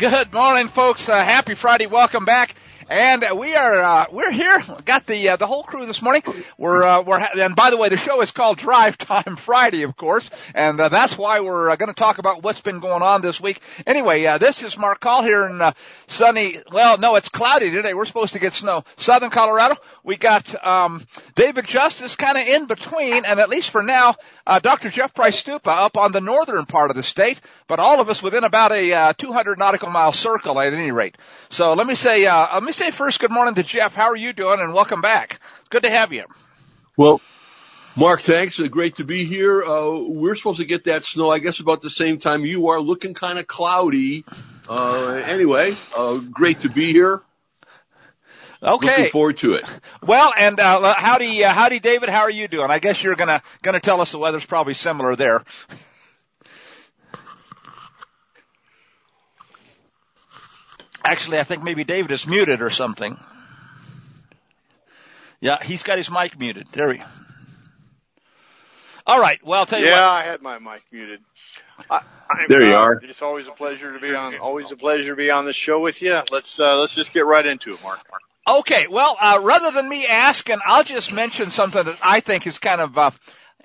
Good morning, folks. Uh, happy Friday. Welcome back. And we are uh, we're here. Got the uh, the whole crew this morning. We're uh, we're ha- and by the way, the show is called Drive Time Friday, of course, and uh, that's why we're uh, going to talk about what's been going on this week. Anyway, uh, this is Mark Call here in uh, sunny. Well, no, it's cloudy today. We're supposed to get snow. Southern Colorado. We got um, David Justice kind of in between, and at least for now, uh, Dr. Jeff Prystupa up on the northern part of the state, but all of us within about a uh, 200 nautical mile circle at any rate. So let me say uh, let me say first good morning to Jeff. How are you doing? And welcome back. Good to have you. Well, Mark, thanks. Uh, great to be here. Uh, we're supposed to get that snow, I guess, about the same time you are. Looking kind of cloudy. Uh, anyway, uh, great to be here. Okay. Looking forward to it. Well, and uh, howdy, uh, howdy, David. How are you doing? I guess you're gonna gonna tell us the weather's probably similar there. Actually, I think maybe David is muted or something. Yeah, he's got his mic muted. There we. All right. Well, I'll tell you yeah, what. I had my mic muted. I, I'm, There you uh, are. It's always a pleasure to be on. Always a pleasure to be on the show with you. Let's uh, let's just get right into it, Mark. Okay, well, uh, rather than me asking, I'll just mention something that I think is kind of uh,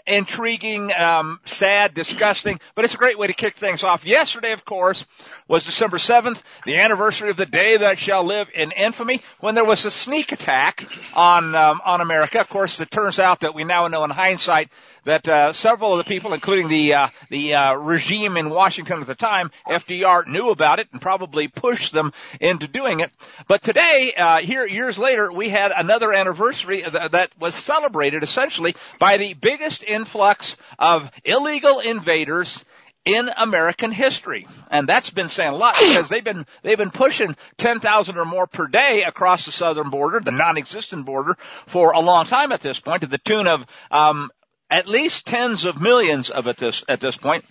intriguing, um, sad, disgusting, but it's a great way to kick things off. Yesterday, of course, was December 7th, the anniversary of the day that shall live in infamy, when there was a sneak attack on um, on America. Of course, it turns out that we now know in hindsight that uh, several of the people, including the uh, the uh, regime in Washington at the time, FDR, knew about it and probably pushed them into doing it. But today, uh, here years later, we had another anniversary th- that was celebrated essentially by the biggest influx of illegal invaders in American history. And that's been saying a lot because they've been, they've been pushing 10,000 or more per day across the southern border, the non-existent border, for a long time at this point to the tune of, um, at least tens of millions of at this, at this point.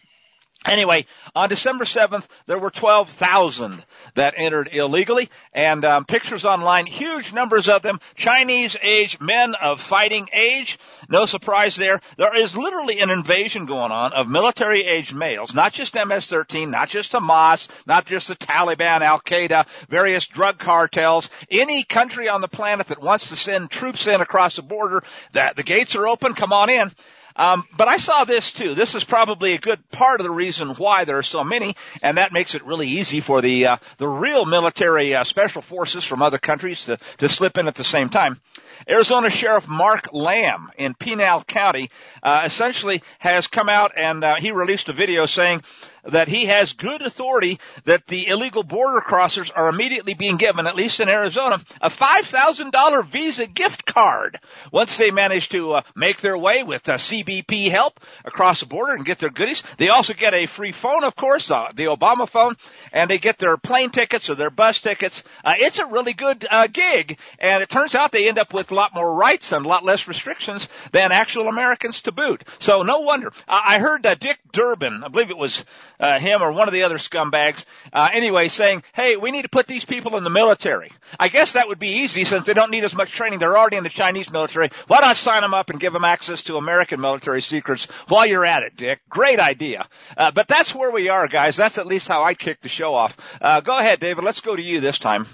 Anyway, on December 7th, there were 12,000 that entered illegally, and um, pictures online, huge numbers of them, Chinese age men of fighting age. No surprise there. There is literally an invasion going on of military age males, not just MS-13, not just Hamas, not just the Taliban, Al-Qaeda, various drug cartels, any country on the planet that wants to send troops in across the border, that the gates are open, come on in. Um, but I saw this too. This is probably a good part of the reason why there are so many, and that makes it really easy for the uh, the real military uh, special forces from other countries to to slip in at the same time. Arizona Sheriff Mark Lamb in Pinal County uh, essentially has come out and uh, he released a video saying that he has good authority that the illegal border crossers are immediately being given, at least in Arizona, a $5,000 Visa gift card once they manage to uh, make their way with uh, CBP help across the border and get their goodies. They also get a free phone, of course, uh, the Obama phone, and they get their plane tickets or their bus tickets. Uh, it's a really good uh, gig, and it turns out they end up with a lot more rights and a lot less restrictions than actual Americans to boot. So no wonder. I heard uh, Dick Durbin, I believe it was uh, him or one of the other scumbags, uh, anyway, saying, "Hey, we need to put these people in the military." I guess that would be easy since they don't need as much training. They're already in the Chinese military. Why not sign them up and give them access to American military secrets while you're at it, Dick? Great idea. Uh, but that's where we are, guys. That's at least how I kick the show off. Uh, go ahead, David. Let's go to you this time.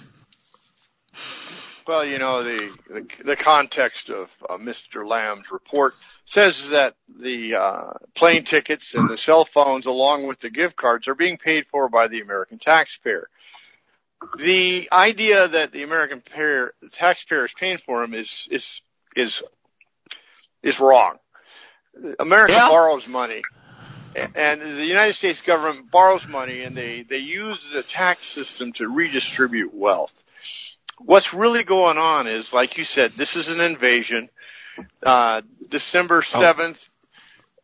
Well, you know the the, the context of uh, Mr. Lamb's report says that the uh, plane tickets and the cell phones, along with the gift cards, are being paid for by the American taxpayer. The idea that the American payer, taxpayer is paying for them is is is is wrong. America Yeah. borrows money, and the United States government borrows money, and they they use the tax system to redistribute wealth. What's really going on is, like you said, this is an invasion. Uh, December 7th,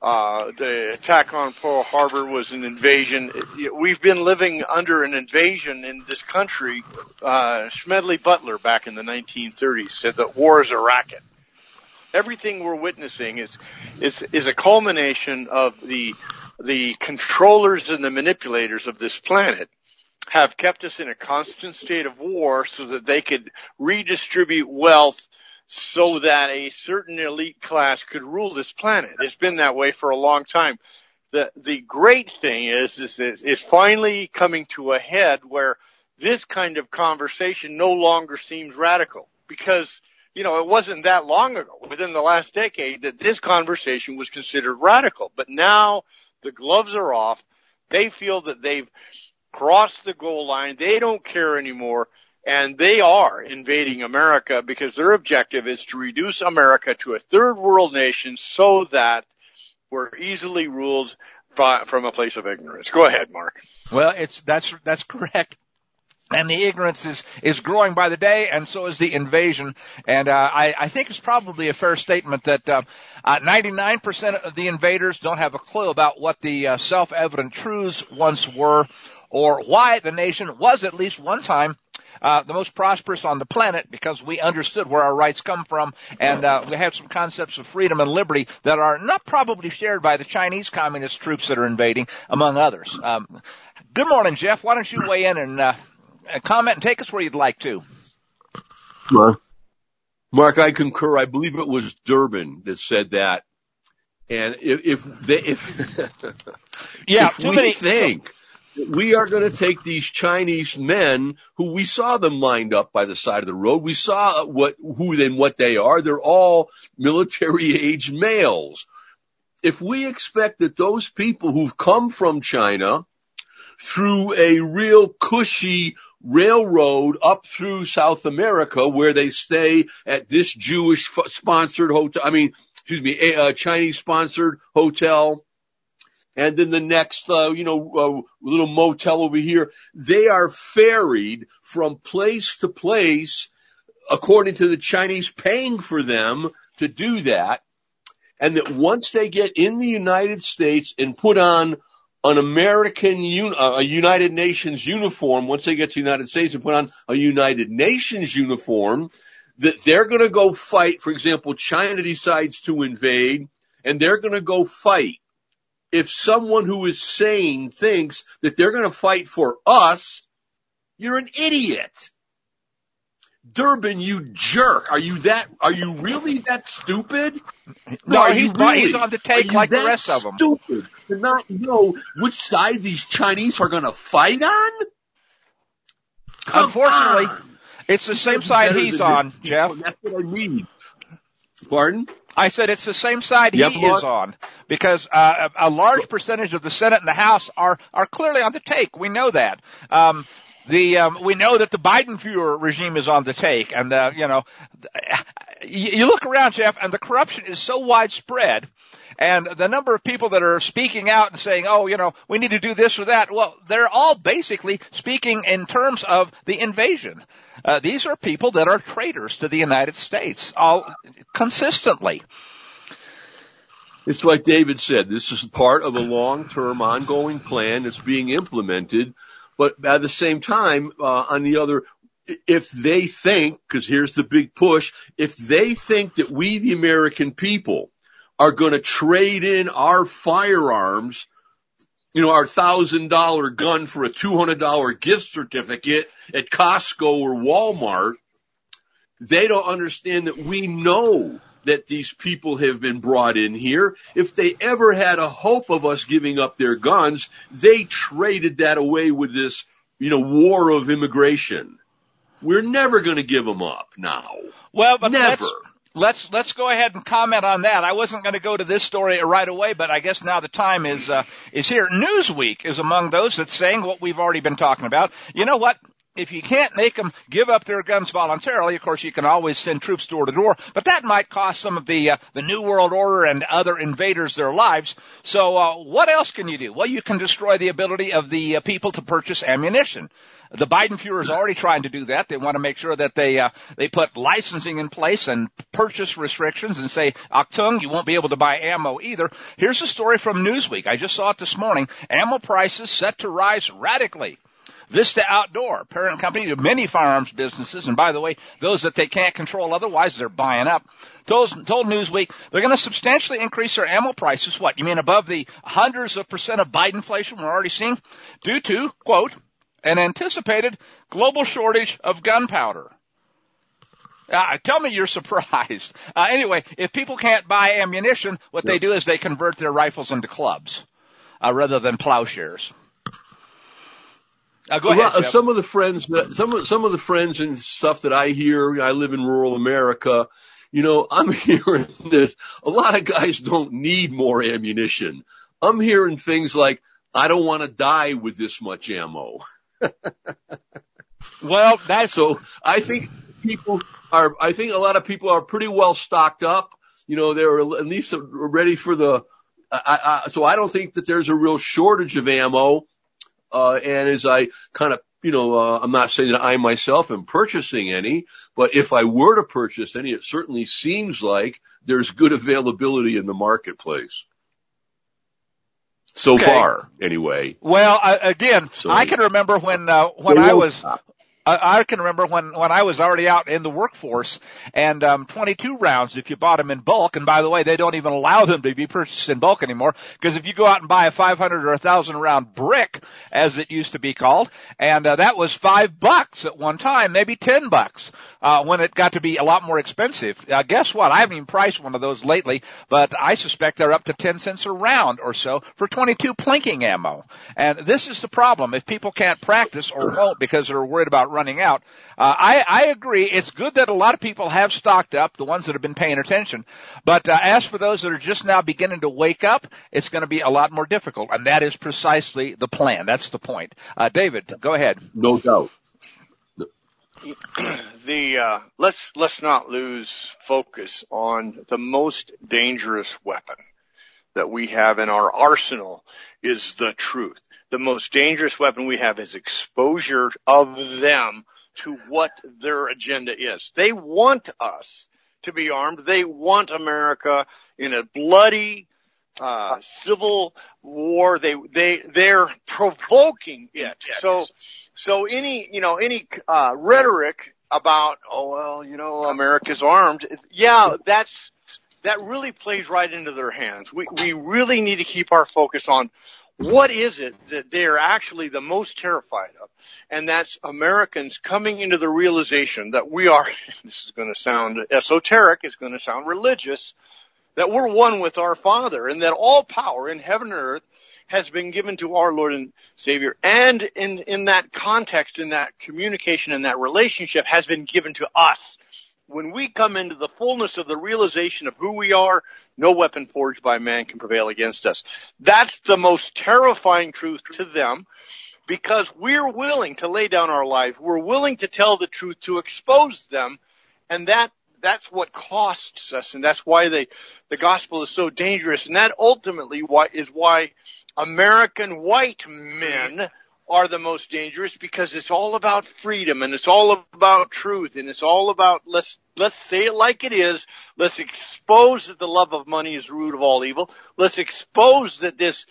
uh, the attack on Pearl Harbor was an invasion. We've been living under an invasion in this country. Uh, Smedley Butler back in the 1930s said that war is a racket. Everything we're witnessing is, is, is a culmination of the, the controllers and the manipulators of this planet have kept us in a constant state of war so that they could redistribute wealth so that a certain elite class could rule this planet. It's been that way for a long time. the the great thing is is it's finally coming to a head where this kind of conversation no longer seems radical because you know it wasn't that long ago within the last decade that this conversation was considered radical but now the gloves are off they feel that they've crossed the goal line they don't care anymore and they are invading America because their objective is to reduce America to a third world nation so that we're easily ruled by, from a place of ignorance. Go ahead, Mark. Well, it's that's that's correct. And the ignorance is, is growing by the day, and so is the invasion. And uh, I, I think it's probably a fair statement that uh, uh, 99% of the invaders don't have a clue about what the uh, self-evident truths once were, or why the nation was at least one time uh, the most prosperous on the planet because we understood where our rights come from and uh, we have some concepts of freedom and liberty that are not probably shared by the Chinese communist troops that are invading, among others. Um, good morning, Jeff. Why don't you weigh in and uh, comment and take us where you'd like to? Mark, Mark, I concur. I believe it was Durbin that said that. And if, if they, if, yeah, if too we many, think we are going to take these Chinese men who we saw them lined up by the side of the road. We saw what, who and what they are. They're all military age males. If we expect that those people who've come from China through a real cushy railroad up through South America where they stay at this Jewish sponsored hotel, I mean, excuse me, a, a Chinese sponsored hotel, and then the next, uh, you know, uh, little motel over here. They are ferried from place to place according to the Chinese paying for them to do that. And that once they get in the United States and put on an American, uh, a United Nations uniform, once they get to the United States and put on a United Nations uniform, that they're going to go fight. For example, China decides to invade and they're going to go fight if someone who is sane thinks that they're going to fight for us, you're an idiot. Durbin, you jerk. Are you that, are you really that stupid? No, no he's, really, he's on the take like the rest of them. stupid to not know which side these Chinese are going to fight on? Come Unfortunately, on. it's the same side he's on, Jeff. That's what I mean. Pardon? I said it's the same side yep, he Mark. is on because uh, a large percentage of the Senate and the House are are clearly on the take. We know that. Um, the um, we know that the Biden Fuhrer regime is on the take, and uh, you know, you, you look around, Jeff, and the corruption is so widespread. And the number of people that are speaking out and saying, oh, you know, we need to do this or that, well, they're all basically speaking in terms of the invasion. Uh, these are people that are traitors to the United States, all consistently. It's like David said, this is part of a long-term ongoing plan that's being implemented. But at the same time, uh, on the other, if they think, cause here's the big push, if they think that we, the American people, are going to trade in our firearms, you know, our thousand dollar gun for a $200 gift certificate at Costco or Walmart, they don't understand that we know that these people have been brought in here. If they ever had a hope of us giving up their guns, they traded that away with this, you know, war of immigration. We're never going to give them up now. Well, but never. Let's, let's let's go ahead and comment on that. I wasn't going to go to this story right away, but I guess now the time is uh, is here. Newsweek is among those that's saying what we've already been talking about. You know what? If you can't make them give up their guns voluntarily, of course you can always send troops door to door, but that might cost some of the uh, the New World Order and other invaders their lives. So uh, what else can you do? Well, you can destroy the ability of the uh, people to purchase ammunition. The Biden Fuhrer is already trying to do that. They want to make sure that they uh, they put licensing in place and purchase restrictions and say, Achtung, you won't be able to buy ammo either. Here's a story from Newsweek. I just saw it this morning. Ammo prices set to rise radically. Vista Outdoor, parent company to many firearms businesses, and by the way, those that they can't control otherwise, they're buying up, told, told Newsweek they're going to substantially increase their ammo prices. What, you mean above the hundreds of percent of Biden inflation we're already seeing? Due to, quote, an anticipated global shortage of gunpowder. Uh, tell me you're surprised. Uh, anyway, if people can't buy ammunition, what they do is they convert their rifles into clubs. uh, rather than plowshares. Uh, go ahead. Well, some of the friends, some some of the friends and stuff that I hear. I live in rural America. You know, I'm hearing that a lot of guys don't need more ammunition. I'm hearing things like, "I don't want to die with this much ammo." well, that's so. I think people are. I think a lot of people are pretty well stocked up. You know, they're at least ready for the. I, I, so I don't think that there's a real shortage of ammo. Uh, and as I kind of, you know, uh, I'm not saying that I myself am purchasing any, but if I were to purchase any, it certainly seems like there's good availability in the marketplace. So okay. far, anyway. Well, uh, again, so, I can remember when uh, when I was I, can remember when, when I was already out in the workforce and, um, 22 rounds if you bought them in bulk. And by the way, they don't even allow them to be purchased in bulk anymore because if you go out and buy a 500 or a thousand round brick, as it used to be called, and uh, that was five bucks at one time, maybe 10 bucks, uh, when it got to be a lot more expensive. Uh, guess what? I haven't even priced one of those lately, but I suspect they're up to 10 cents a round or so for 22 plinking ammo. And this is the problem. If people can't practice or won't because they're worried about running out. Uh, I, I agree. It's good that a lot of people have stocked up, the ones that have been paying attention. But uh, as for those that are just now beginning to wake up, it's going to be a lot more difficult, and that is precisely the plan. That's the point. Uh, David, go ahead. No doubt. The uh, let's let's not lose focus on the most dangerous weapon that we have in our arsenal is the truth the most dangerous weapon we have is exposure of them to what their agenda is. They want us to be armed. They want America in a bloody uh, civil war. They they they're provoking it. So so any you know any uh, rhetoric about oh well you know America's armed. Yeah, that's that really plays right into their hands. We we really need to keep our focus on what is it that they're actually the most terrified of? And that's Americans coming into the realization that we are, this is going to sound esoteric, it's going to sound religious, that we're one with our Father and that all power in heaven and earth has been given to our Lord and Savior. And in, in that context, in that communication, in that relationship has been given to us. When we come into the fullness of the realization of who we are, no weapon forged by man can prevail against us. That's the most terrifying truth to them because we're willing to lay down our life. We're willing to tell the truth to expose them. And that, that's what costs us. And that's why they, the gospel is so dangerous. And that ultimately why, is why American white men are the most dangerous because it's all about freedom and it's all about truth and it's all about let's let's say it like it is. Let's expose that the love of money is the root of all evil. Let's expose that this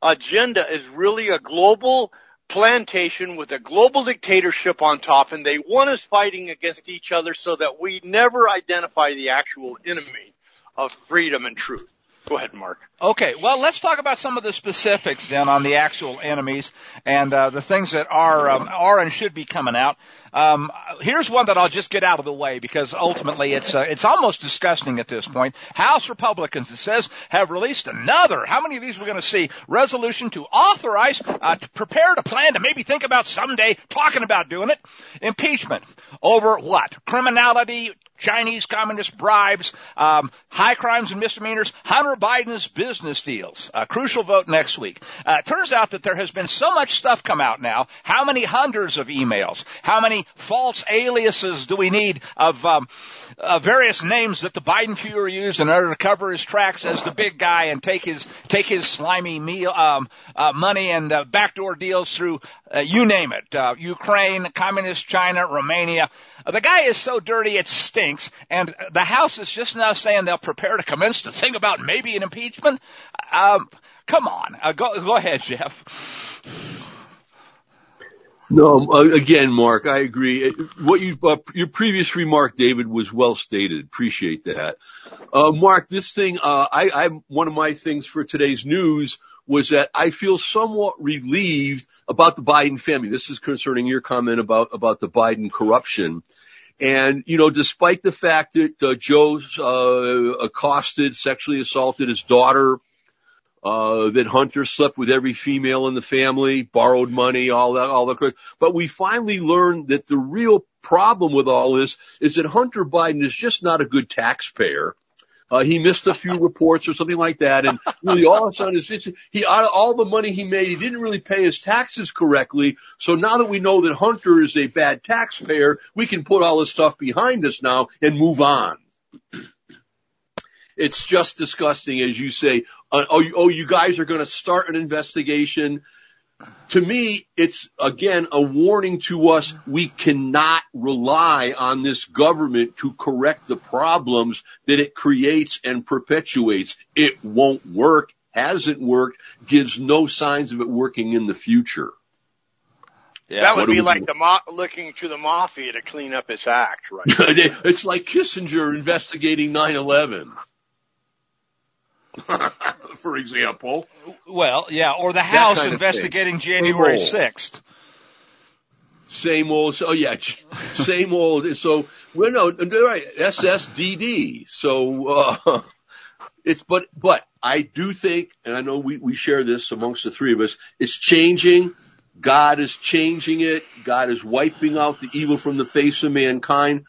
agenda is really a global plantation with a global dictatorship on top and they want us fighting against each other so that we never identify the actual enemy of freedom and truth. Go ahead, Mark. Okay, well, let's talk about some of the specifics then on the actual enemies and uh, the things that are um, are and should be coming out. Um, here's one that I'll just get out of the way because ultimately it's uh, it's almost disgusting at this point. House Republicans, it says, have released another. How many of these we're going to see? Resolution to authorize, uh, to prepare to plan to maybe think about someday talking about doing it. Impeachment over what? Criminality, Chinese communist bribes, um, high crimes and misdemeanors, Hunter Biden's business deals. A crucial vote next week. Uh, turns out that there has been so much stuff come out now. How many hundreds of emails? How many false aliases do we need of um, uh, various names that the Biden Fuhrer used in order to cover his tracks as the big guy and take his take his slimy meal, um, uh, money and uh, backdoor deals through uh, you name it, uh, Ukraine, communist China, Romania. The guy is so dirty it stinks, and the House is just now saying they'll prepare to commence to think about maybe an impeachment. Um, come on, uh, go go ahead, Jeff. No, uh, again, Mark, I agree. What you uh, your previous remark, David, was well stated. Appreciate that. Uh, Mark, this thing, uh, I, I one of my things for today's news was that I feel somewhat relieved about the Biden family. This is concerning your comment about about the Biden corruption. And, you know, despite the fact that uh, Joe's uh, accosted, sexually assaulted his daughter, uh, that Hunter slept with every female in the family, borrowed money, all that, all that. But we finally learned that the real problem with all this is that Hunter Biden is just not a good taxpayer. Uh, he missed a few reports or something like that, and really all of a sudden, it's, he all the money he made, he didn't really pay his taxes correctly. So now that we know that Hunter is a bad taxpayer, we can put all this stuff behind us now and move on. It's just disgusting, as you say. Uh, oh, oh, you guys are going to start an investigation. To me, it's again a warning to us. We cannot rely on this government to correct the problems that it creates and perpetuates. It won't work, hasn't worked, gives no signs of it working in the future. Yeah, that would be like the mo- looking to the mafia to clean up its act, right? it's like Kissinger investigating 9/11. for example. Well, yeah, or the House investigating January 6th. Same old, oh yeah, same old, so, we're no, right, SSDD. So, uh, it's, but, but I do think, and I know we, we share this amongst the three of us, it's changing. God is changing it. God is wiping out the evil from the face of mankind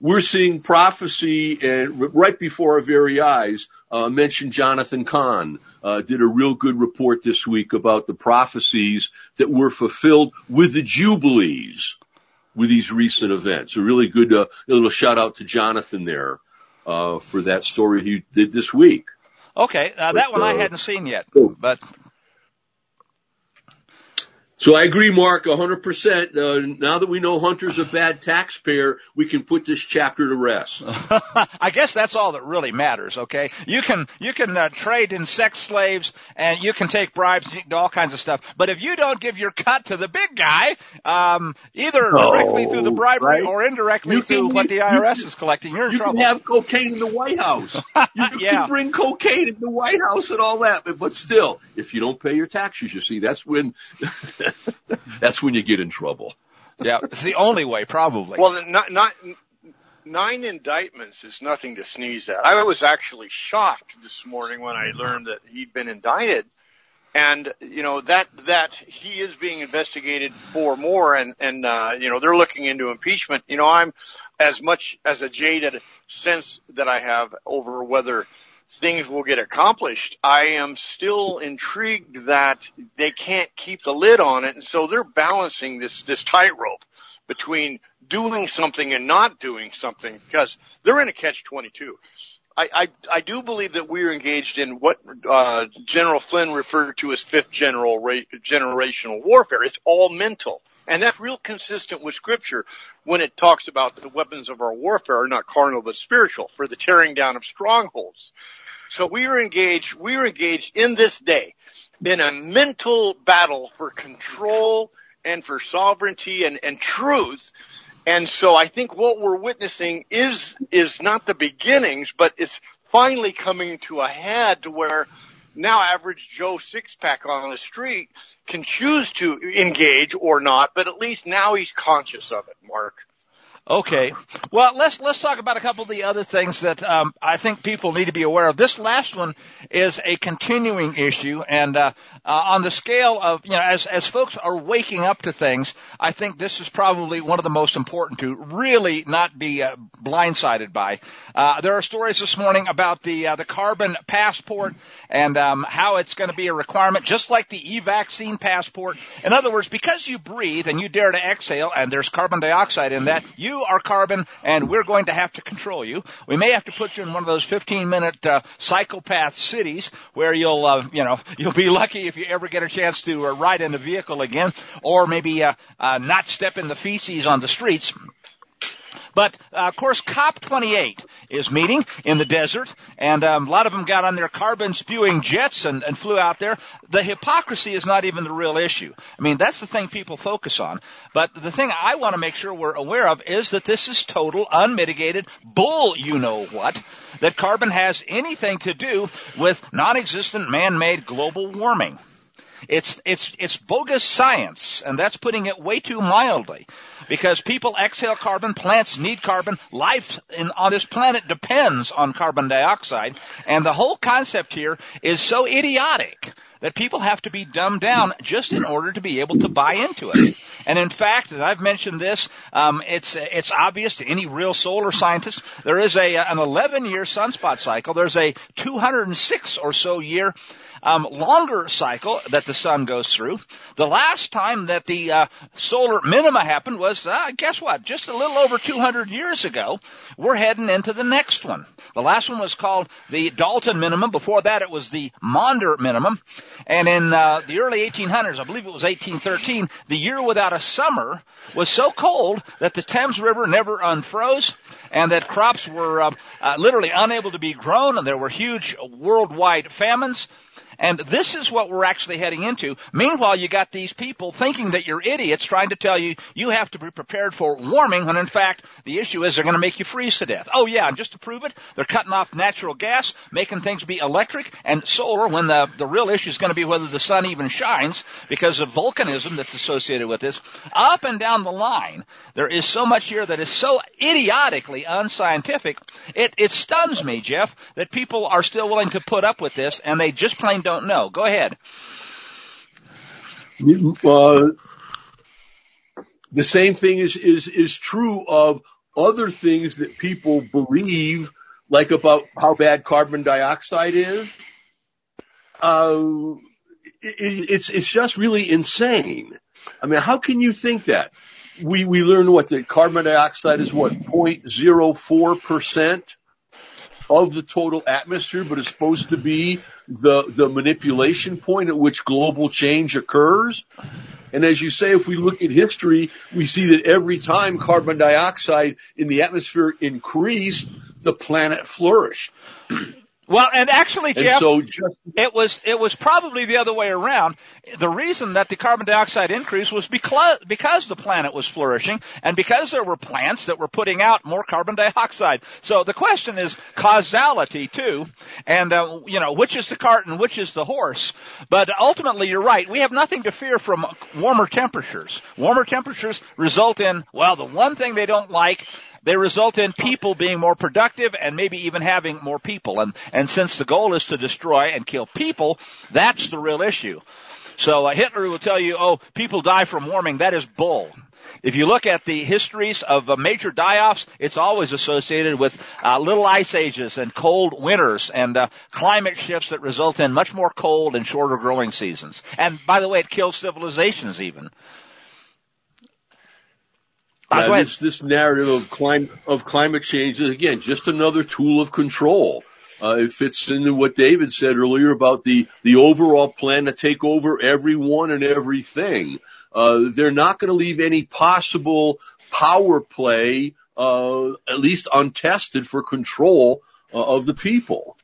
we're seeing prophecy and right before our very eyes. Uh, mentioned Jonathan Cahn. uh, did a real good report this week about the prophecies that were fulfilled with the jubilees with these recent events. A really good uh, little shout out to Jonathan there uh, for that story he did this week. Okay, uh, that but, one I uh, hadn't seen yet, but so I agree, Mark, 100%. Uh, now that we know Hunter's a bad taxpayer, we can put this chapter to rest. I guess that's all that really matters, okay? You can, you can uh, trade in sex slaves and you can take bribes, and all kinds of stuff. But if you don't give your cut to the big guy, um, either directly through the bribery right? or indirectly through what the IRS you, is collecting, you're in you trouble. You can have cocaine in the White House. You can, yeah. bring cocaine in the White House and all that. But, but still, if you don't pay your taxes, you see, that's when That's when you get in trouble. yeah, it's the only way, probably. Well, not, not, nine indictments is nothing to sneeze at. I was actually shocked this morning when I learned that he'd been indicted. And, you know, that, that he is being investigated for more and, and, uh, you know, they're looking into impeachment. You know, I'm as much as a jaded sense that I have over whether things will get accomplished. I am still intrigued that they can't keep the lid on it, and so they're balancing this this tightrope between doing something and not doing something because they're in a catch twenty two. I, I, I do believe that we're engaged in what uh, General Flynn referred to as fifth general ra- generational warfare. It's all mental. And that's real consistent with scripture when it talks about the weapons of our warfare are not carnal but spiritual for the tearing down of strongholds. So we are engaged, we are engaged in this day in a mental battle for control and for sovereignty and, and truth. And so I think what we're witnessing is, is not the beginnings, but it's finally coming to a head to where now average Joe six pack on the street can choose to engage or not, but at least now he's conscious of it, Mark. Okay. Well, let's let's talk about a couple of the other things that um, I think people need to be aware of. This last one is a continuing issue, and uh, uh, on the scale of you know, as as folks are waking up to things, I think this is probably one of the most important to really not be uh, blindsided by. Uh, there are stories this morning about the uh, the carbon passport and um, how it's going to be a requirement, just like the e-vaccine passport. In other words, because you breathe and you dare to exhale, and there's carbon dioxide in that, you you are carbon and we're going to have to control you. We may have to put you in one of those 15 minute uh, psychopath cities where you'll, uh, you know, you'll be lucky if you ever get a chance to uh, ride in a vehicle again or maybe uh, uh, not step in the feces on the streets. But uh, of course, COP28 is meeting in the desert, and um, a lot of them got on their carbon spewing jets and, and flew out there. The hypocrisy is not even the real issue. I mean, that's the thing people focus on. But the thing I want to make sure we're aware of is that this is total unmitigated bull. You know what? That carbon has anything to do with non-existent man-made global warming. It's, it's, it's bogus science, and that's putting it way too mildly. Because people exhale carbon, plants need carbon, life in, on this planet depends on carbon dioxide, and the whole concept here is so idiotic that people have to be dumbed down just in order to be able to buy into it. And in fact, and I've mentioned this, um, it's it's obvious to any real solar scientist. There is a an 11 year sunspot cycle. There's a 206 or so year um, longer cycle that the sun goes through. The last time that the uh, solar minima happened was, uh, guess what? Just a little over 200 years ago. We're heading into the next one. The last one was called the Dalton minimum. Before that, it was the Maunder minimum. And in uh, the early 1800s, I believe it was 1813, the year without a summer was so cold that the Thames River never unfroze and that crops were uh, uh, literally unable to be grown and there were huge worldwide famines. And this is what we're actually heading into. Meanwhile, you got these people thinking that you're idiots trying to tell you you have to be prepared for warming when in fact the issue is they're going to make you freeze to death. Oh yeah, and just to prove it, they're cutting off natural gas, making things be electric and solar when the, the real issue is going to be whether the sun even shines because of volcanism that's associated with this. Up and down the line, there is so much here that is so idiotically unscientific. It, it stuns me, Jeff, that people are still willing to put up with this and they just plain don't know. Go ahead. Uh, the same thing is, is, is true of other things that people believe, like about how bad carbon dioxide is. Uh, it, it's, it's just really insane. I mean, how can you think that? We, we learned what the carbon dioxide is what, 0.04%? of the total atmosphere, but it's supposed to be the, the manipulation point at which global change occurs. And as you say, if we look at history, we see that every time carbon dioxide in the atmosphere increased, the planet flourished. Well, and actually, Jeff, and so just, it was it was probably the other way around. The reason that the carbon dioxide increased was because because the planet was flourishing and because there were plants that were putting out more carbon dioxide. So the question is causality too, and uh, you know which is the cart and which is the horse. But ultimately, you're right. We have nothing to fear from warmer temperatures. Warmer temperatures result in well, the one thing they don't like they result in people being more productive and maybe even having more people. And, and since the goal is to destroy and kill people, that's the real issue. So uh, Hitler will tell you, oh, people die from warming. That is bull. If you look at the histories of uh, major die-offs, it's always associated with uh, little ice ages and cold winters and uh, climate shifts that result in much more cold and shorter growing seasons. And by the way, it kills civilizations even. Uh, this, this narrative of climate of climate change is again just another tool of control. Uh, it fits into what David said earlier about the the overall plan to take over everyone and everything. Uh, they're not going to leave any possible power play, uh, at least untested, for control uh, of the people.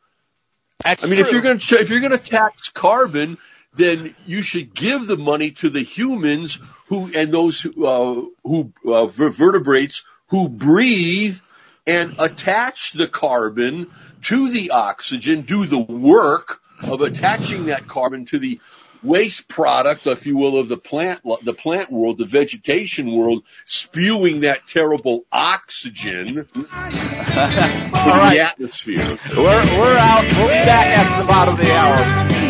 That's I mean, true. if you're going to if you're going to tax carbon, then you should give the money to the humans who and those who, uh, who uh, vertebrates who breathe and attach the carbon to the oxygen, do the work of attaching that carbon to the waste product, if you will, of the plant, the plant world, the vegetation world, spewing that terrible oxygen into the atmosphere. We're, we're out. We'll be back at the bottom of the hour.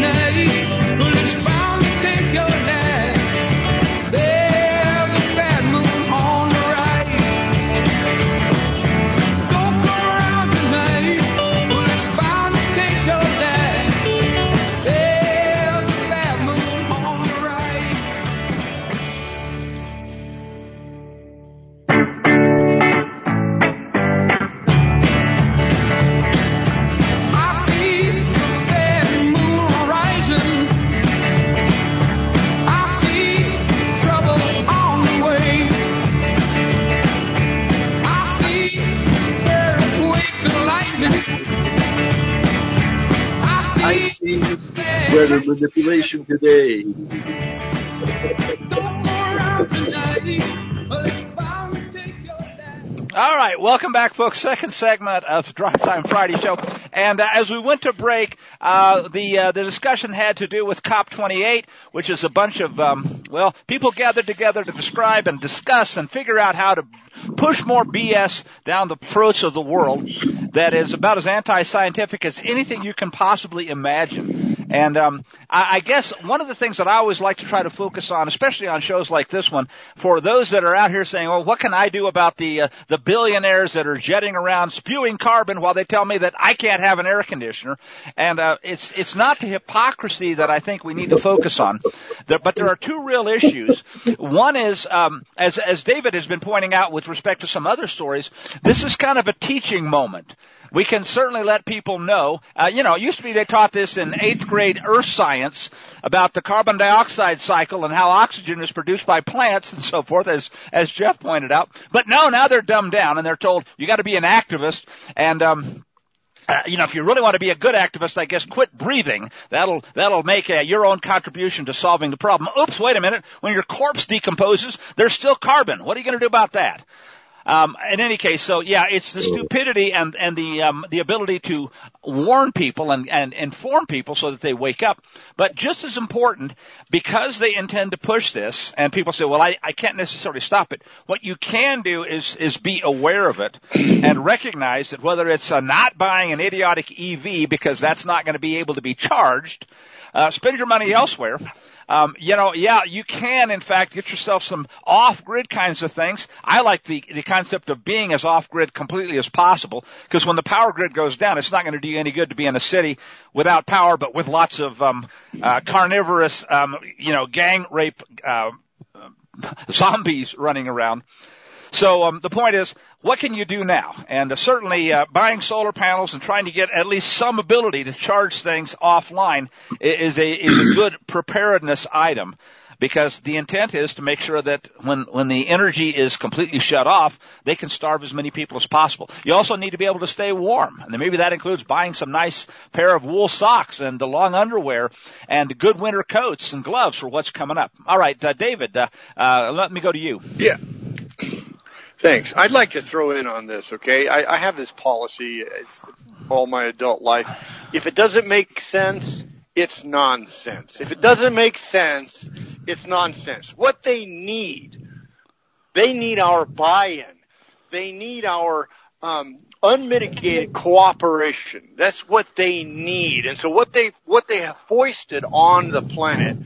Manipulation today. All right, welcome back, folks. Second segment of Drive Time Friday Show. And uh, as we went to break, uh, the uh, the discussion had to do with COP28, which is a bunch of um, well people gathered together to describe and discuss and figure out how to push more BS down the throats of the world. That is about as anti-scientific as anything you can possibly imagine. And um, I, I guess one of the things that I always like to try to focus on, especially on shows like this one, for those that are out here saying, "Well, what can I do about the uh, the billionaires that are jetting around spewing carbon while they tell me that I can't have an air conditioner?" And uh, it's it's not the hypocrisy that I think we need to focus on, there, but there are two real issues. One is, um, as as David has been pointing out with respect to some other stories, this is kind of a teaching moment we can certainly let people know. Uh, you know, it used to be they taught this in eighth grade earth science about the carbon dioxide cycle and how oxygen is produced by plants and so forth, as as Jeff pointed out. But no, now they're dumbed down and they're told you got to be an activist and. um uh, you know, if you really want to be a good activist, I guess quit breathing. That'll that'll make uh, your own contribution to solving the problem. Oops, wait a minute. When your corpse decomposes, there's still carbon. What are you going to do about that? Um, in any case, so yeah, it's the stupidity and and the um, the ability to warn people and and inform people so that they wake up. But just as important, because they intend to push this, and people say, "Well, I I can't necessarily stop it." What you can do is is be aware of it and recognize that whether it's uh, not buying an idiotic EV because that's not going to be able to be charged, uh, spend your money elsewhere um, you know, yeah, you can in fact get yourself some off-grid kinds of things. I like the the concept of being as off-grid completely as possible because when the power grid goes down, it's not going to do you any good to be in a city without power, but with lots of um, uh, carnivorous, um, you know, gang rape. Uh, zombies running around. So um, the point is, what can you do now? And uh, certainly, uh, buying solar panels and trying to get at least some ability to charge things offline is a is a good preparedness item. Because the intent is to make sure that when, when the energy is completely shut off, they can starve as many people as possible. You also need to be able to stay warm. And maybe that includes buying some nice pair of wool socks and the long underwear and good winter coats and gloves for what's coming up. All right, uh, David, uh, uh, let me go to you. Yeah. Thanks. I'd like to throw in on this, okay? I, I have this policy it's all my adult life. If it doesn't make sense, it's nonsense. If it doesn't make sense, it's nonsense. What they need, they need our buy-in. They need our um, unmitigated cooperation. That's what they need. And so what they what they have foisted on the planet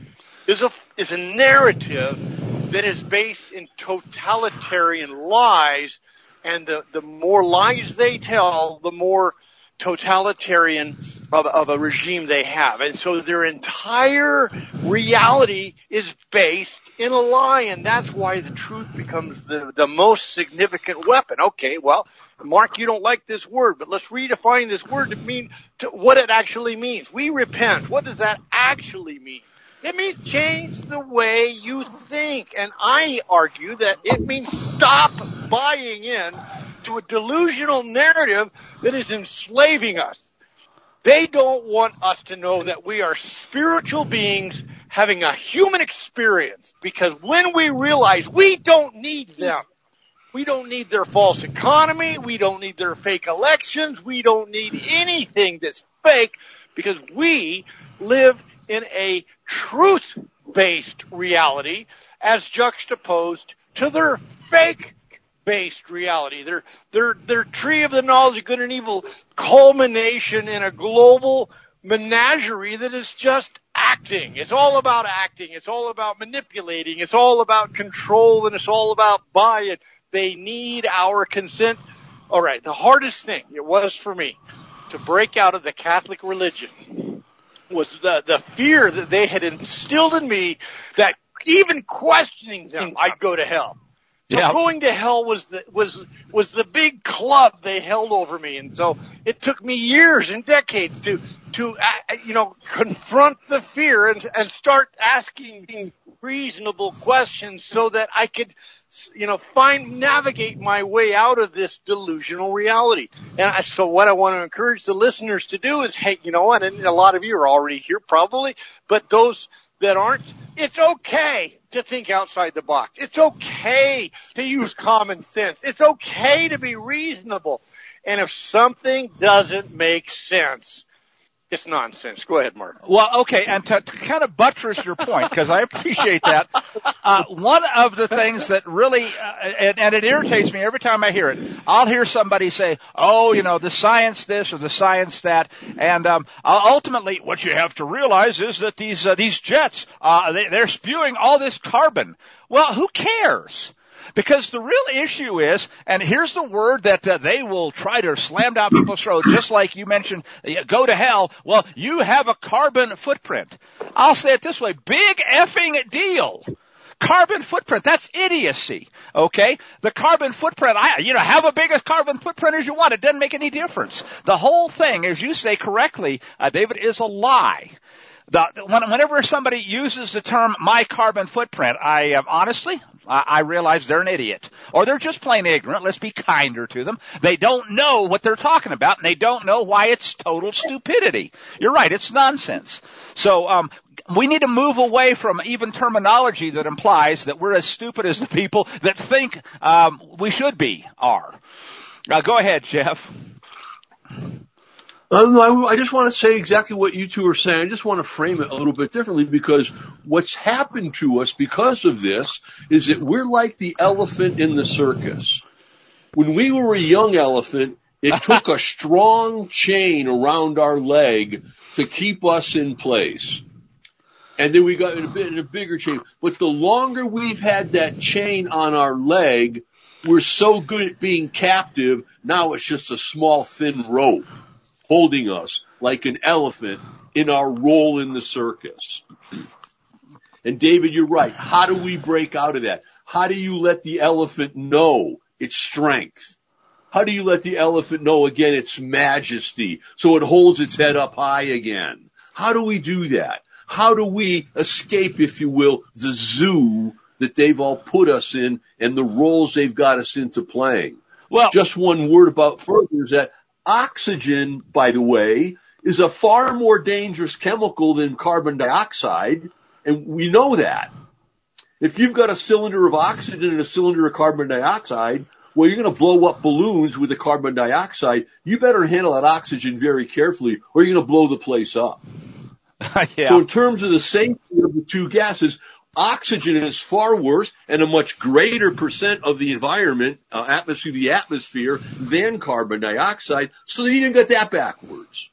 is a is a narrative that is based in totalitarian lies, and the, the more lies they tell, the more totalitarian of, of a regime they have. And so their entire reality is based in a lie, and that's why the truth becomes the, the most significant weapon. Okay, well, Mark, you don't like this word, but let's redefine this word to mean to what it actually means. We repent. What does that actually mean? It means change the way you think. And I argue that it means stop buying in to a delusional narrative that is enslaving us. They don't want us to know that we are spiritual beings having a human experience because when we realize we don't need them, we don't need their false economy, we don't need their fake elections, we don't need anything that's fake because we live in a truth-based reality as juxtaposed to their fake-based reality. Their, their, their tree of the knowledge of good and evil culmination in a global menagerie that is just acting. It's all about acting. It's all about manipulating. It's all about control and it's all about buy it. They need our consent. Alright, the hardest thing it was for me to break out of the Catholic religion was the, the fear that they had instilled in me that even questioning them, I'd go to hell. So yeah. going to hell was the was was the big club they held over me, and so it took me years and decades to to uh, you know confront the fear and and start asking reasonable questions so that I could you know, find, navigate my way out of this delusional reality. And I, so what I want to encourage the listeners to do is, hey, you know what, and a lot of you are already here probably, but those that aren't, it's okay to think outside the box. It's okay to use common sense. It's okay to be reasonable. And if something doesn't make sense, it's nonsense. Go ahead, Mark. Well, okay, and to, to kind of buttress your point, because I appreciate that, uh, one of the things that really, uh, and, and it irritates me every time I hear it, I'll hear somebody say, oh, you know, the science this or the science that, and um, ultimately what you have to realize is that these, uh, these jets, uh, they, they're spewing all this carbon. Well, who cares? Because the real issue is, and here's the word that uh, they will try to slam down people's throats, just like you mentioned, uh, go to hell. Well, you have a carbon footprint. I'll say it this way, big effing deal. Carbon footprint, that's idiocy. Okay? The carbon footprint, I, you know, have a big carbon footprint as you want. It doesn't make any difference. The whole thing, as you say correctly, uh, David, is a lie. The, whenever somebody uses the term my carbon footprint, I uh, honestly, I, realize they're an idiot. Or they're just plain ignorant. Let's be kinder to them. They don't know what they're talking about and they don't know why it's total stupidity. You're right, it's nonsense. So, um, we need to move away from even terminology that implies that we're as stupid as the people that think um, we should be are. Uh, go ahead, Jeff. I, I just want to say exactly what you two are saying. I just want to frame it a little bit differently because what's happened to us because of this is that we're like the elephant in the circus. When we were a young elephant, it took a strong chain around our leg to keep us in place. And then we got in a, bit, in a bigger chain. But the longer we've had that chain on our leg, we're so good at being captive, now it's just a small thin rope holding us like an elephant in our role in the circus. And David, you're right. How do we break out of that? How do you let the elephant know its strength? How do you let the elephant know again its majesty so it holds its head up high again? How do we do that? How do we escape, if you will, the zoo that they've all put us in and the roles they've got us into playing? Well, just one word about further is that Oxygen, by the way, is a far more dangerous chemical than carbon dioxide, and we know that. If you've got a cylinder of oxygen and a cylinder of carbon dioxide, well, you're going to blow up balloons with the carbon dioxide. You better handle that oxygen very carefully or you're going to blow the place up. yeah. So in terms of the safety of the two gases, oxygen is far worse and a much greater percent of the environment, uh, atmosphere, the atmosphere than carbon dioxide. So they even got that backwards.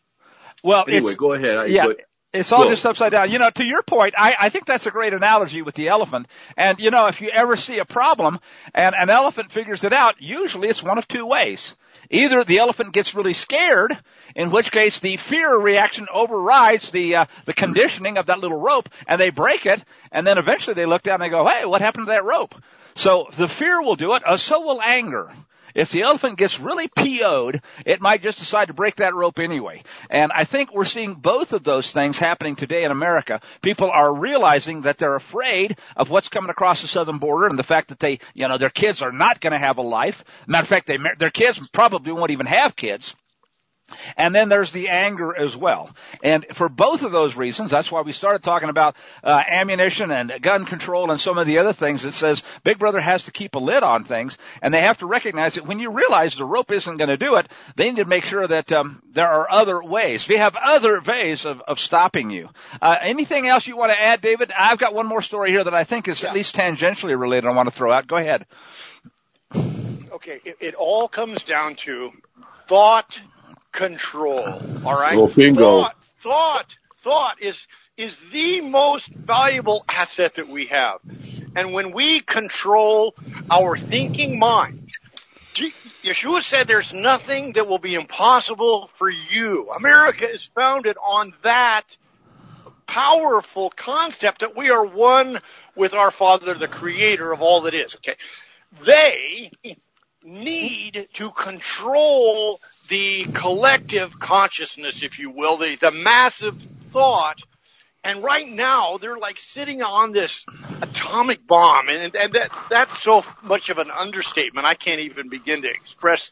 Well, anyway, go ahead. I, yeah. It's all just upside down. You know, to your point, I, I think that's a great analogy with the elephant. And you know, if you ever see a problem and an elephant figures it out, usually it's one of two ways. Either the elephant gets really scared in which case the fear reaction overrides the uh, the conditioning of that little rope, and they break it, and then eventually they look down and they go, "Hey, what happened to that rope?" So the fear will do it. Uh, so will anger. If the elephant gets really PO'd, it might just decide to break that rope anyway. And I think we're seeing both of those things happening today in America. People are realizing that they're afraid of what's coming across the southern border and the fact that they, you know, their kids are not going to have a life. Matter of fact, they, their kids probably won't even have kids. And then there's the anger as well. And for both of those reasons, that's why we started talking about uh, ammunition and gun control and some of the other things. It says Big Brother has to keep a lid on things, and they have to recognize that when you realize the rope isn't going to do it, they need to make sure that um, there are other ways. We have other ways of, of stopping you. Uh, anything else you want to add, David? I've got one more story here that I think is yeah. at least tangentially related. I want to throw out. Go ahead. Okay, it, it all comes down to thought control. All right. Well, bingo. Thought, thought, thought is is the most valuable asset that we have. And when we control our thinking mind, Yeshua said there's nothing that will be impossible for you. America is founded on that powerful concept that we are one with our Father, the creator of all that is. Okay. They need to control the collective consciousness, if you will, the, the massive thought. And right now, they're like sitting on this atomic bomb, and, and that, that's so much of an understatement. I can't even begin to express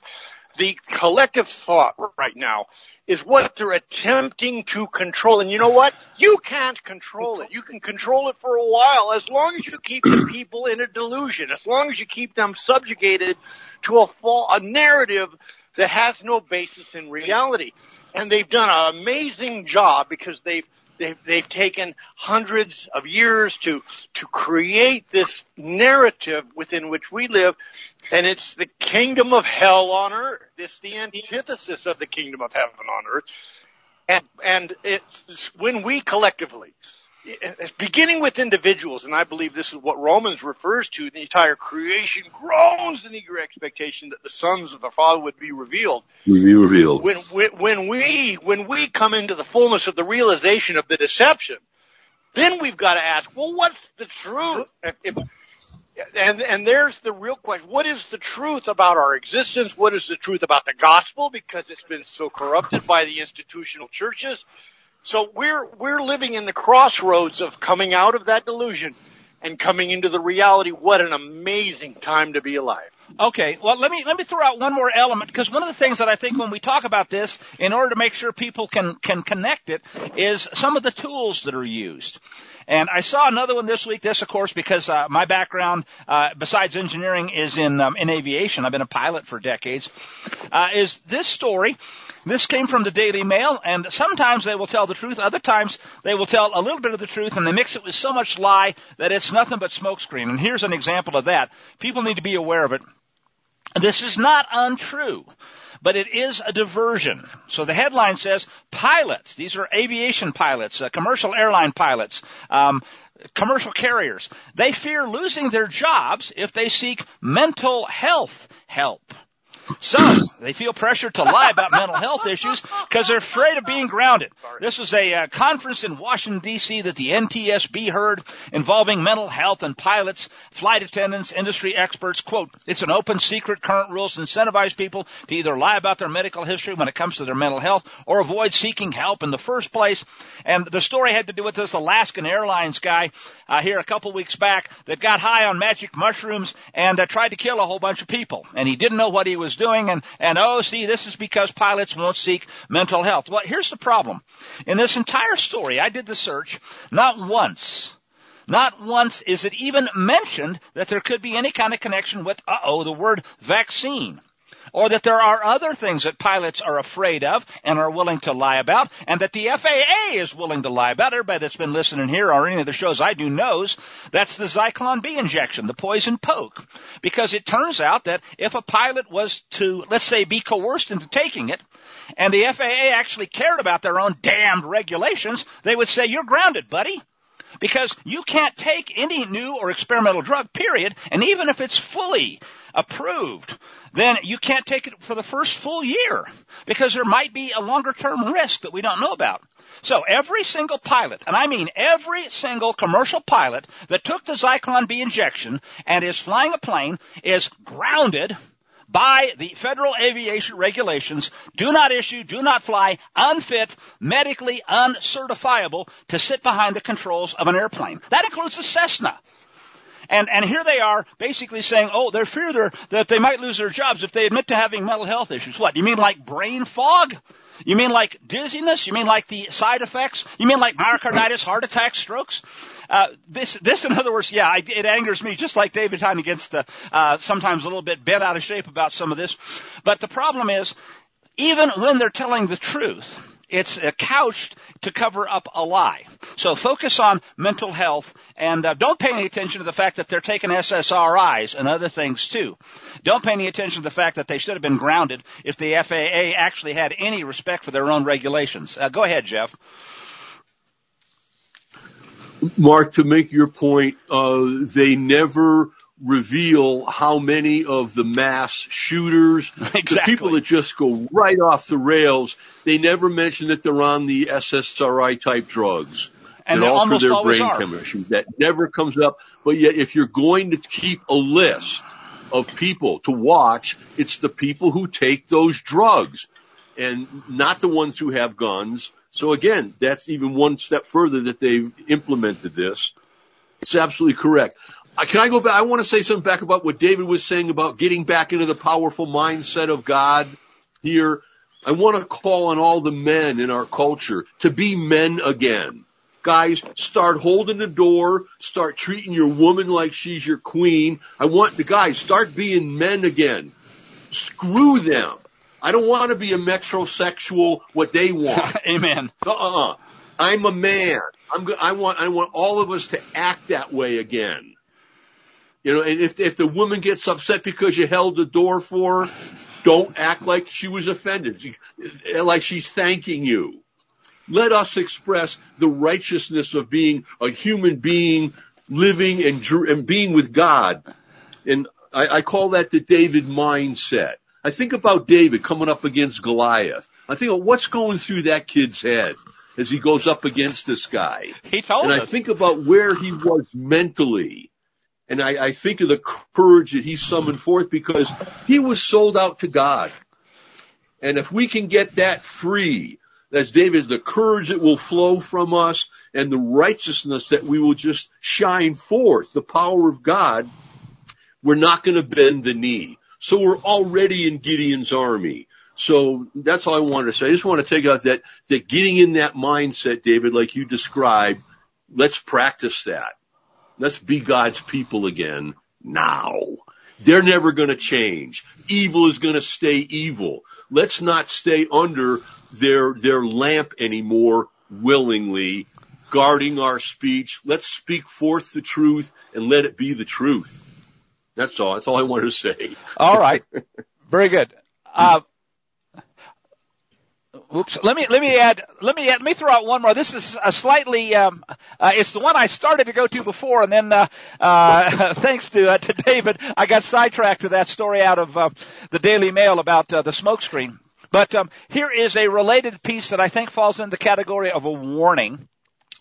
the collective thought right now is what they're attempting to control. And you know what? You can't control it. You can control it for a while as long as you keep the people in a delusion, as long as you keep them subjugated to a, fall, a narrative that has no basis in reality. And they've done an amazing job because they've they've they've taken hundreds of years to to create this narrative within which we live. And it's the kingdom of hell on earth. It's the antithesis of the kingdom of heaven on earth. And and it's when we collectively beginning with individuals, and I believe this is what Romans refers to, the entire creation groans in eager expectation that the sons of the Father would be revealed. Be revealed. When, when we, when we come into the fullness of the realization of the deception, then we've got to ask, well, what's the truth? If, and, and there's the real question. What is the truth about our existence? What is the truth about the gospel? Because it's been so corrupted by the institutional churches. So we're, we're living in the crossroads of coming out of that delusion and coming into the reality. What an amazing time to be alive. Okay, well let me let me throw out one more element because one of the things that I think when we talk about this, in order to make sure people can can connect it, is some of the tools that are used. And I saw another one this week. This, of course, because uh, my background, uh, besides engineering, is in um, in aviation. I've been a pilot for decades. Uh, is this story? This came from the Daily Mail, and sometimes they will tell the truth. Other times they will tell a little bit of the truth, and they mix it with so much lie that it's nothing but smokescreen. And here's an example of that. People need to be aware of it. This is not untrue but it is a diversion. So the headline says pilots, these are aviation pilots, uh, commercial airline pilots, um, commercial carriers, they fear losing their jobs if they seek mental health help. Some, they feel pressure to lie about mental health issues because they're afraid of being grounded. This was a uh, conference in Washington D.C. that the NTSB heard involving mental health and pilots, flight attendants, industry experts. Quote, it's an open secret. Current rules incentivize people to either lie about their medical history when it comes to their mental health or avoid seeking help in the first place. And the story had to do with this Alaskan Airlines guy uh, here a couple weeks back that got high on magic mushrooms and uh, tried to kill a whole bunch of people. And he didn't know what he was doing and, and oh, see, this is because pilots won't seek mental health. Well, here's the problem. In this entire story, I did the search, not once, not once is it even mentioned that there could be any kind of connection with, uh-oh, the word vaccine or that there are other things that pilots are afraid of and are willing to lie about, and that the FAA is willing to lie about. Everybody that's been listening here or any of the shows I do knows that's the Zyklon B injection, the poison poke. Because it turns out that if a pilot was to, let's say, be coerced into taking it, and the FAA actually cared about their own damned regulations, they would say, you're grounded, buddy because you can't take any new or experimental drug, period, and even if it's fully approved, then you can't take it for the first full year because there might be a longer term risk that we don't know about. So every single pilot, and I mean every single commercial pilot that took the Zyklon B injection and is flying a plane is grounded by the federal aviation regulations, do not issue, do not fly, unfit, medically uncertifiable to sit behind the controls of an airplane. That includes the Cessna. And, and here they are basically saying, oh, they're fear that they might lose their jobs if they admit to having mental health issues. What? You mean like brain fog? You mean like dizziness? You mean like the side effects? You mean like myocarditis, heart attacks, strokes? Uh, this, this, in other words, yeah, I, it angers me just like David Time against uh, uh, sometimes a little bit bent out of shape about some of this. But the problem is, even when they're telling the truth, it's couched to cover up a lie. So focus on mental health and uh, don't pay any attention to the fact that they're taking SSRIs and other things too. Don't pay any attention to the fact that they should have been grounded if the FAA actually had any respect for their own regulations. Uh, go ahead, Jeff. Mark, to make your point, uh, they never reveal how many of the mass shooters, exactly. the people that just go right off the rails, they never mention that they're on the SSRI type drugs. And, all their brain are. chemistry. That never comes up. But yet if you're going to keep a list of people to watch, it's the people who take those drugs and not the ones who have guns. So again, that's even one step further that they've implemented this. It's absolutely correct. Uh, can I go back? I want to say something back about what David was saying about getting back into the powerful mindset of God here. I want to call on all the men in our culture to be men again. Guys, start holding the door, start treating your woman like she's your queen. I want the guys, start being men again. Screw them. I don't want to be a metrosexual, what they want. Amen. Uh-uh. I'm a man. I'm go- I want, I want all of us to act that way again. You know, and if, if the woman gets upset because you held the door for her, don't act like she was offended, like she's thanking you. Let us express the righteousness of being a human being living and, and being with God. And I, I call that the David mindset. I think about David coming up against Goliath. I think what's going through that kid's head as he goes up against this guy. He told and us. I think about where he was mentally. And I, I think of the courage that he summoned forth because he was sold out to God. And if we can get that free, as David, the courage that will flow from us and the righteousness that we will just shine forth, the power of God, we're not going to bend the knee. So we're already in Gideon's army. So that's all I wanted to say. I just want to take out that, that getting in that mindset, David, like you described, let's practice that. Let's be God's people again now. They're never going to change. Evil is going to stay evil. Let's not stay under their, their lamp anymore willingly, guarding our speech. Let's speak forth the truth and let it be the truth. That's all. That's all I wanted to say. All right. Very good. Uh, Oops. Let me let me add let me add, let me throw out one more. This is a slightly um, uh, it's the one I started to go to before, and then uh, uh, thanks to uh, to David, I got sidetracked to that story out of uh, the Daily Mail about uh, the smokescreen. But um, here is a related piece that I think falls in the category of a warning.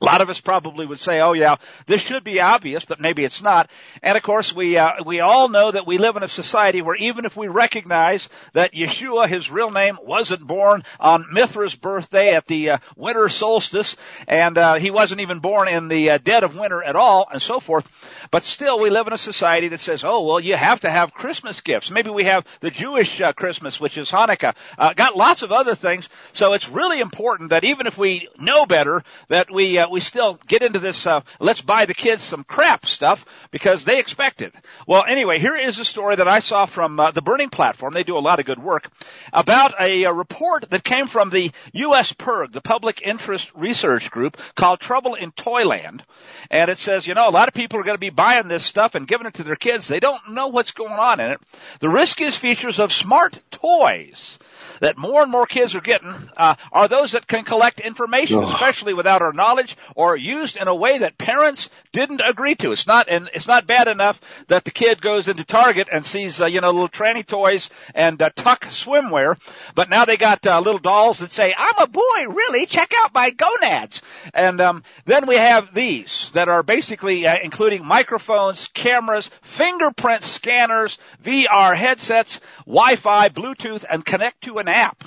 A lot of us probably would say, "Oh yeah, this should be obvious, but maybe it's not." And of course, we uh, we all know that we live in a society where even if we recognize that Yeshua, his real name, wasn't born on Mithra's birthday at the uh, winter solstice, and uh, he wasn't even born in the uh, dead of winter at all, and so forth, but still, we live in a society that says, "Oh well, you have to have Christmas gifts." Maybe we have the Jewish uh, Christmas, which is Hanukkah. Uh, got lots of other things, so it's really important that even if we know better, that we we still get into this, uh, let's buy the kids some crap stuff because they expect it. Well, anyway, here is a story that I saw from uh, the Burning Platform. They do a lot of good work about a, a report that came from the U.S. PIRG, the Public Interest Research Group, called Trouble in Toyland. And it says, you know, a lot of people are going to be buying this stuff and giving it to their kids. They don't know what's going on in it. The riskiest features of smart toys that more and more kids are getting uh, are those that can collect information, oh. especially without our knowledge, or used in a way that parents didn't agree to. It's not, and it's not bad enough that the kid goes into Target and sees, uh, you know, little tranny toys and uh, tuck swimwear, but now they got uh, little dolls that say, "I'm a boy, really? Check out my gonads." And um, then we have these that are basically uh, including microphones, cameras, fingerprint scanners, VR headsets, Wi-Fi, Bluetooth, and connect to an app.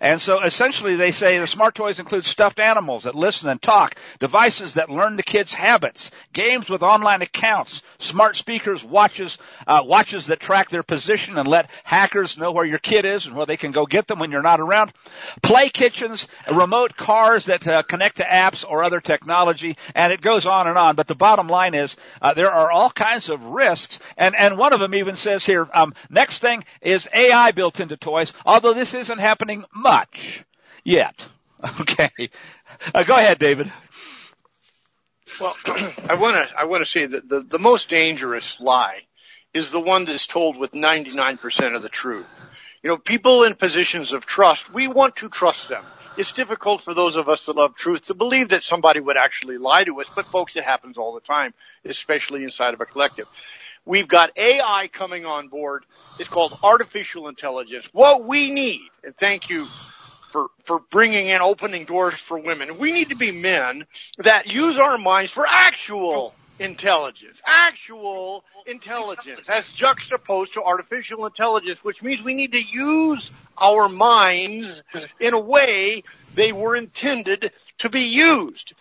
And so essentially they say the smart toys include stuffed animals that listen and talk, devices that learn the kids' habits, games with online accounts, smart speakers, watches, uh, watches that track their position and let hackers know where your kid is and where they can go get them when you're not around, play kitchens, remote cars that uh, connect to apps or other technology, and it goes on and on. But the bottom line is uh, there are all kinds of risks, and and one of them even says here, um, next thing is AI built into toys. Although this isn't happening much much yet. Okay. Uh, go ahead, David. Well, I want to I want to say that the, the most dangerous lie is the one that's told with 99% of the truth. You know, people in positions of trust, we want to trust them. It's difficult for those of us that love truth to believe that somebody would actually lie to us, but folks, it happens all the time, especially inside of a collective. We've got AI coming on board. It's called artificial intelligence. What we need, and thank you for, for bringing in opening doors for women. We need to be men that use our minds for actual intelligence. Actual intelligence as juxtaposed to artificial intelligence, which means we need to use our minds in a way they were intended to be used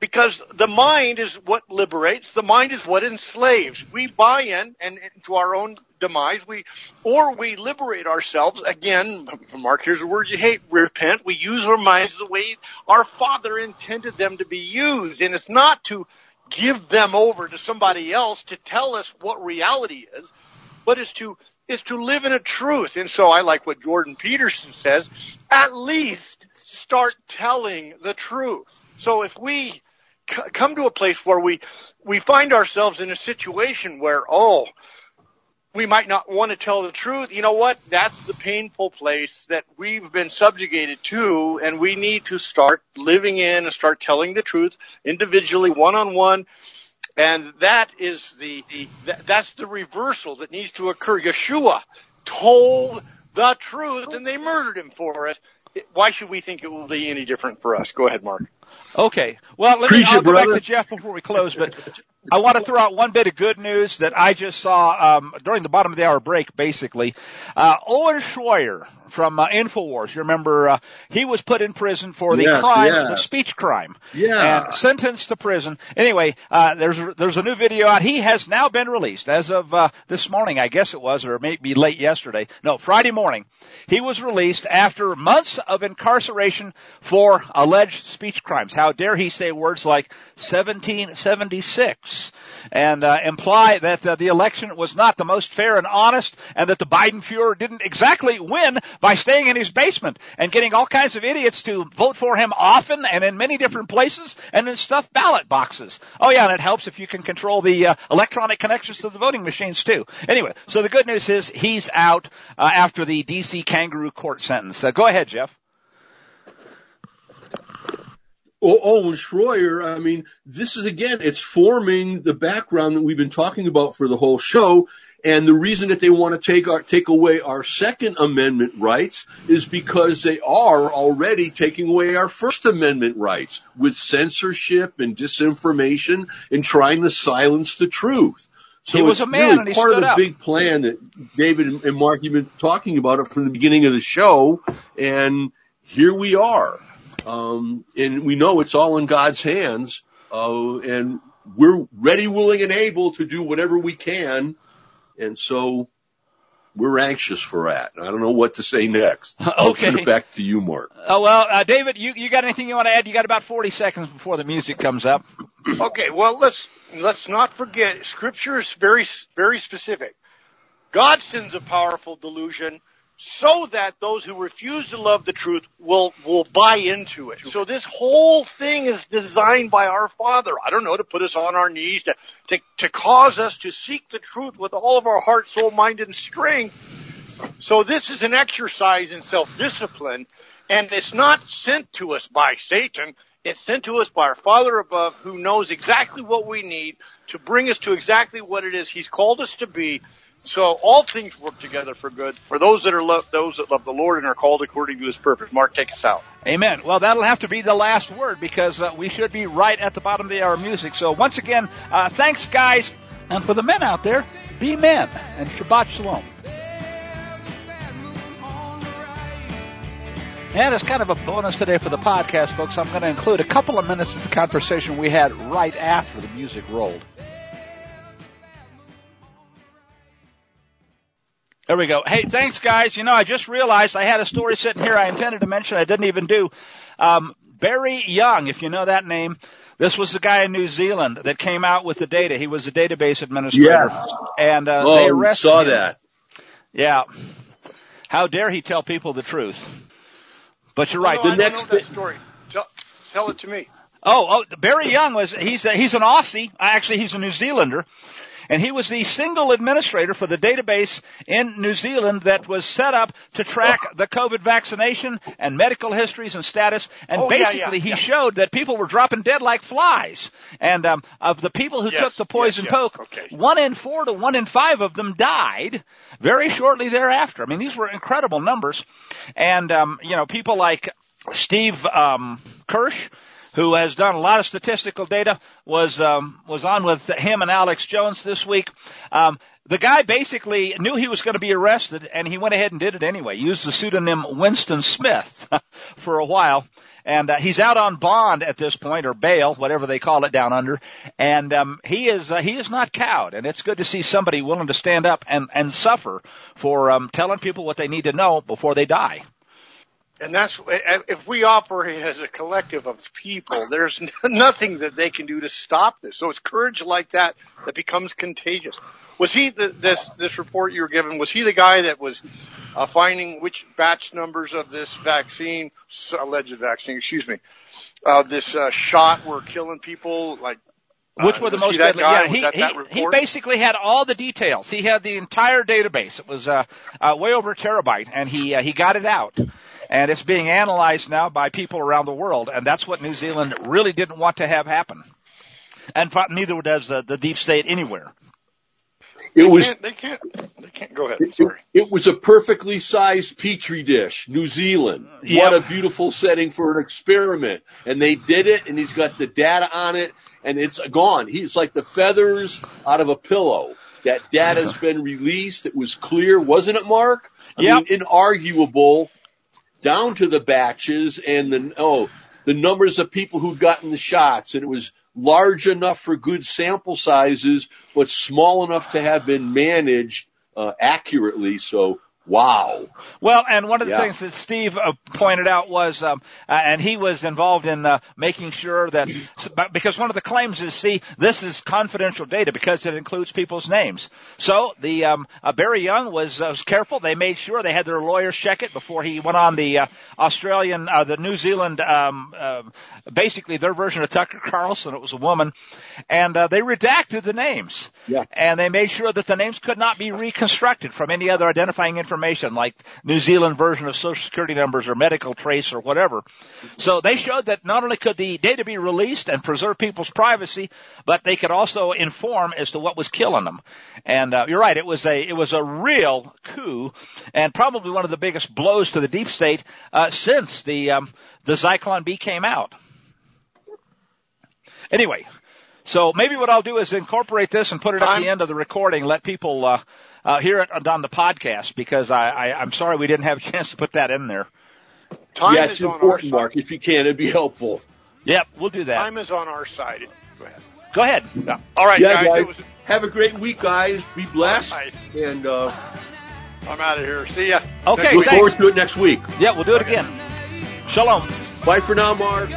because the mind is what liberates. The mind is what enslaves. We buy in and to our own demise. We, or we liberate ourselves. Again, Mark, here's a word you hate. Repent. We use our minds the way our Father intended them to be used. And it's not to give them over to somebody else to tell us what reality is, but it's to is to live in a truth. And so I like what Jordan Peterson says, at least start telling the truth. So if we come to a place where we, we find ourselves in a situation where, oh, we might not want to tell the truth. You know what? That's the painful place that we've been subjugated to and we need to start living in and start telling the truth individually, one on one. And that is the, that's the reversal that needs to occur. Yeshua told the truth and they murdered him for it. Why should we think it will be any different for us? Go ahead, Mark. Okay. Well, let me, I'll go back to Jeff before we close, but I want to throw out one bit of good news that I just saw um, during the bottom of the hour break. Basically, uh, Owen Schroyer from uh, Infowars. You remember uh, he was put in prison for the yes, crime, yes. the speech crime, yeah, and sentenced to prison. Anyway, uh, there's there's a new video out. He has now been released as of uh, this morning, I guess it was, or maybe late yesterday. No, Friday morning. He was released after months of incarceration for alleged speech crimes. How dare he say words like 1776 and uh, imply that uh, the election was not the most fair and honest and that the Biden Fuhrer didn't exactly win by staying in his basement and getting all kinds of idiots to vote for him often and in many different places and in stuffed ballot boxes. Oh yeah, and it helps if you can control the uh, electronic connections to the voting machines too. Anyway, so the good news is he's out uh, after the DC kangaroo court sentence. Uh, go ahead, Jeff. Oh, oh, Owen Schroyer, I mean, this is again, it's forming the background that we've been talking about for the whole show. And the reason that they want to take our, take away our second amendment rights is because they are already taking away our first amendment rights with censorship and disinformation and trying to silence the truth. So he was it's a man really part of the up. big plan that David and Mark you've been talking about it from the beginning of the show. And here we are. Um, and we know it's all in God's hands. Uh, and we're ready, willing, and able to do whatever we can. And so we're anxious for that. I don't know what to say next. I'll Okay. turn it back to you, Mark. Oh well, uh, David, you you got anything you want to add? You got about 40 seconds before the music comes up. Okay, well let's let's not forget Scripture is very very specific. God sends a powerful delusion so that those who refuse to love the truth will will buy into it. So this whole thing is designed by our Father. I don't know to put us on our knees to to to cause us to seek the truth with all of our heart, soul, mind, and strength. So this is an exercise in self-discipline, and it's not sent to us by Satan. It's sent to us by our Father above who knows exactly what we need to bring us to exactly what it is He's called us to be. So all things work together for good for those that are love, those that love the Lord and are called according to His purpose. Mark, take us out. Amen. Well, that'll have to be the last word because uh, we should be right at the bottom of the hour music. So once again, uh, thanks guys. And for the men out there, be men and Shabbat Shalom. And as kind of a bonus today for the podcast, folks, I'm going to include a couple of minutes of the conversation we had right after the music rolled. There we go. Hey, thanks guys. You know, I just realized I had a story sitting here I intended to mention I didn't even do. Um, Barry Young, if you know that name, this was the guy in New Zealand that came out with the data. He was a database administrator. Yes. And, uh, Oh, they we arrested saw him. that. Yeah. How dare he tell people the truth? But you're right. no, the I don't next know that story. Tell, tell it to me. Oh, oh, Barry Young was, he's a, he's an Aussie. Actually, he's a New Zealander. And he was the single administrator for the database in New Zealand that was set up to track the COVID vaccination and medical histories and status. And Oh, yeah, yeah, basically he yeah. showed that people were dropping dead like flies. And, um, of the people who Yes, took the poison yes, yes. poke, Okay. one in four to one in five of them died very shortly thereafter. I mean, these were incredible numbers. And, um, you know, people like Steve, um, Kirsch, who has done a lot of statistical data, was um, was on with him and Alex Jones this week. Um, the guy basically knew he was going to be arrested, and he went ahead and did it anyway. Used the pseudonym Winston Smith for a while, and uh, he's out on bond at this point, or bail, whatever they call it down under. And um, he is uh, he is not cowed, and it's good to see somebody willing to stand up and and suffer for um, telling people what they need to know before they die. And that's if we operate as a collective of people, there's nothing that they can do to stop this. So it's courage like that that becomes contagious. Was he the, this this report you were given? Was he the guy that was uh, finding which batch numbers of this vaccine, alleged vaccine, excuse me, uh, this uh, shot were killing people? Like which were the most deadly? Yeah, he he, he basically had all the details. He had the entire database. It was uh, uh, way over a terabyte, and he uh, he got it out. And it's being analyzed now by people around the world, and that's what New Zealand really didn't want to have happen. And neither does the, the deep state anywhere. It they was can't, they can't they can't go ahead. Sorry. It, it, was a perfectly sized petri dish, New Zealand. Yep. What a beautiful setting for an experiment. And they did it and he's got the data on it and it's gone. He's like the feathers out of a pillow. That data has been released. It was clear, wasn't it, Mark? I yep. mean, inarguable down to the batches and the, oh, the numbers of people who'd gotten the shots and it was large enough for good sample sizes, but small enough to have been managed uh, accurately. So Wow. Well, and one of the yeah. things that Steve uh, pointed out was, um, uh, and he was involved in uh, making sure that, because one of the claims is, see, this is confidential data because it includes people's names. So the um, uh, Barry Young was, uh, was careful. They made sure they had their lawyers check it before he went on the uh, Australian, uh, the New Zealand, um, uh, basically their version of Tucker Carlson. It was a woman, and uh, they redacted the names. Yeah. And they made sure that the names could not be reconstructed from any other identifying information information like New Zealand version of social security numbers or medical trace or whatever. So they showed that not only could the data be released and preserve people's privacy, but they could also inform as to what was killing them. And uh, you're right, it was a it was a real coup and probably one of the biggest blows to the deep state uh, since the um, the Zyklon B came out. Anyway, so maybe what I'll do is incorporate this and put it at the end of the recording. Let people uh, uh, hear it on the podcast because I, I, I'm sorry we didn't have a chance to put that in there. Time yeah, it's important, Mark. If you can, it'd be helpful. Yep, we'll do that. Time is on our side. Go ahead. Go ahead. Yeah. All right, yeah, guys. guys. Was... Have a great week, guys. Be blessed. Right. And uh, I'm out of here. See ya. Okay. Look forward to it next week. Yeah, we'll do it okay. again. Shalom. Bye for now, Mark.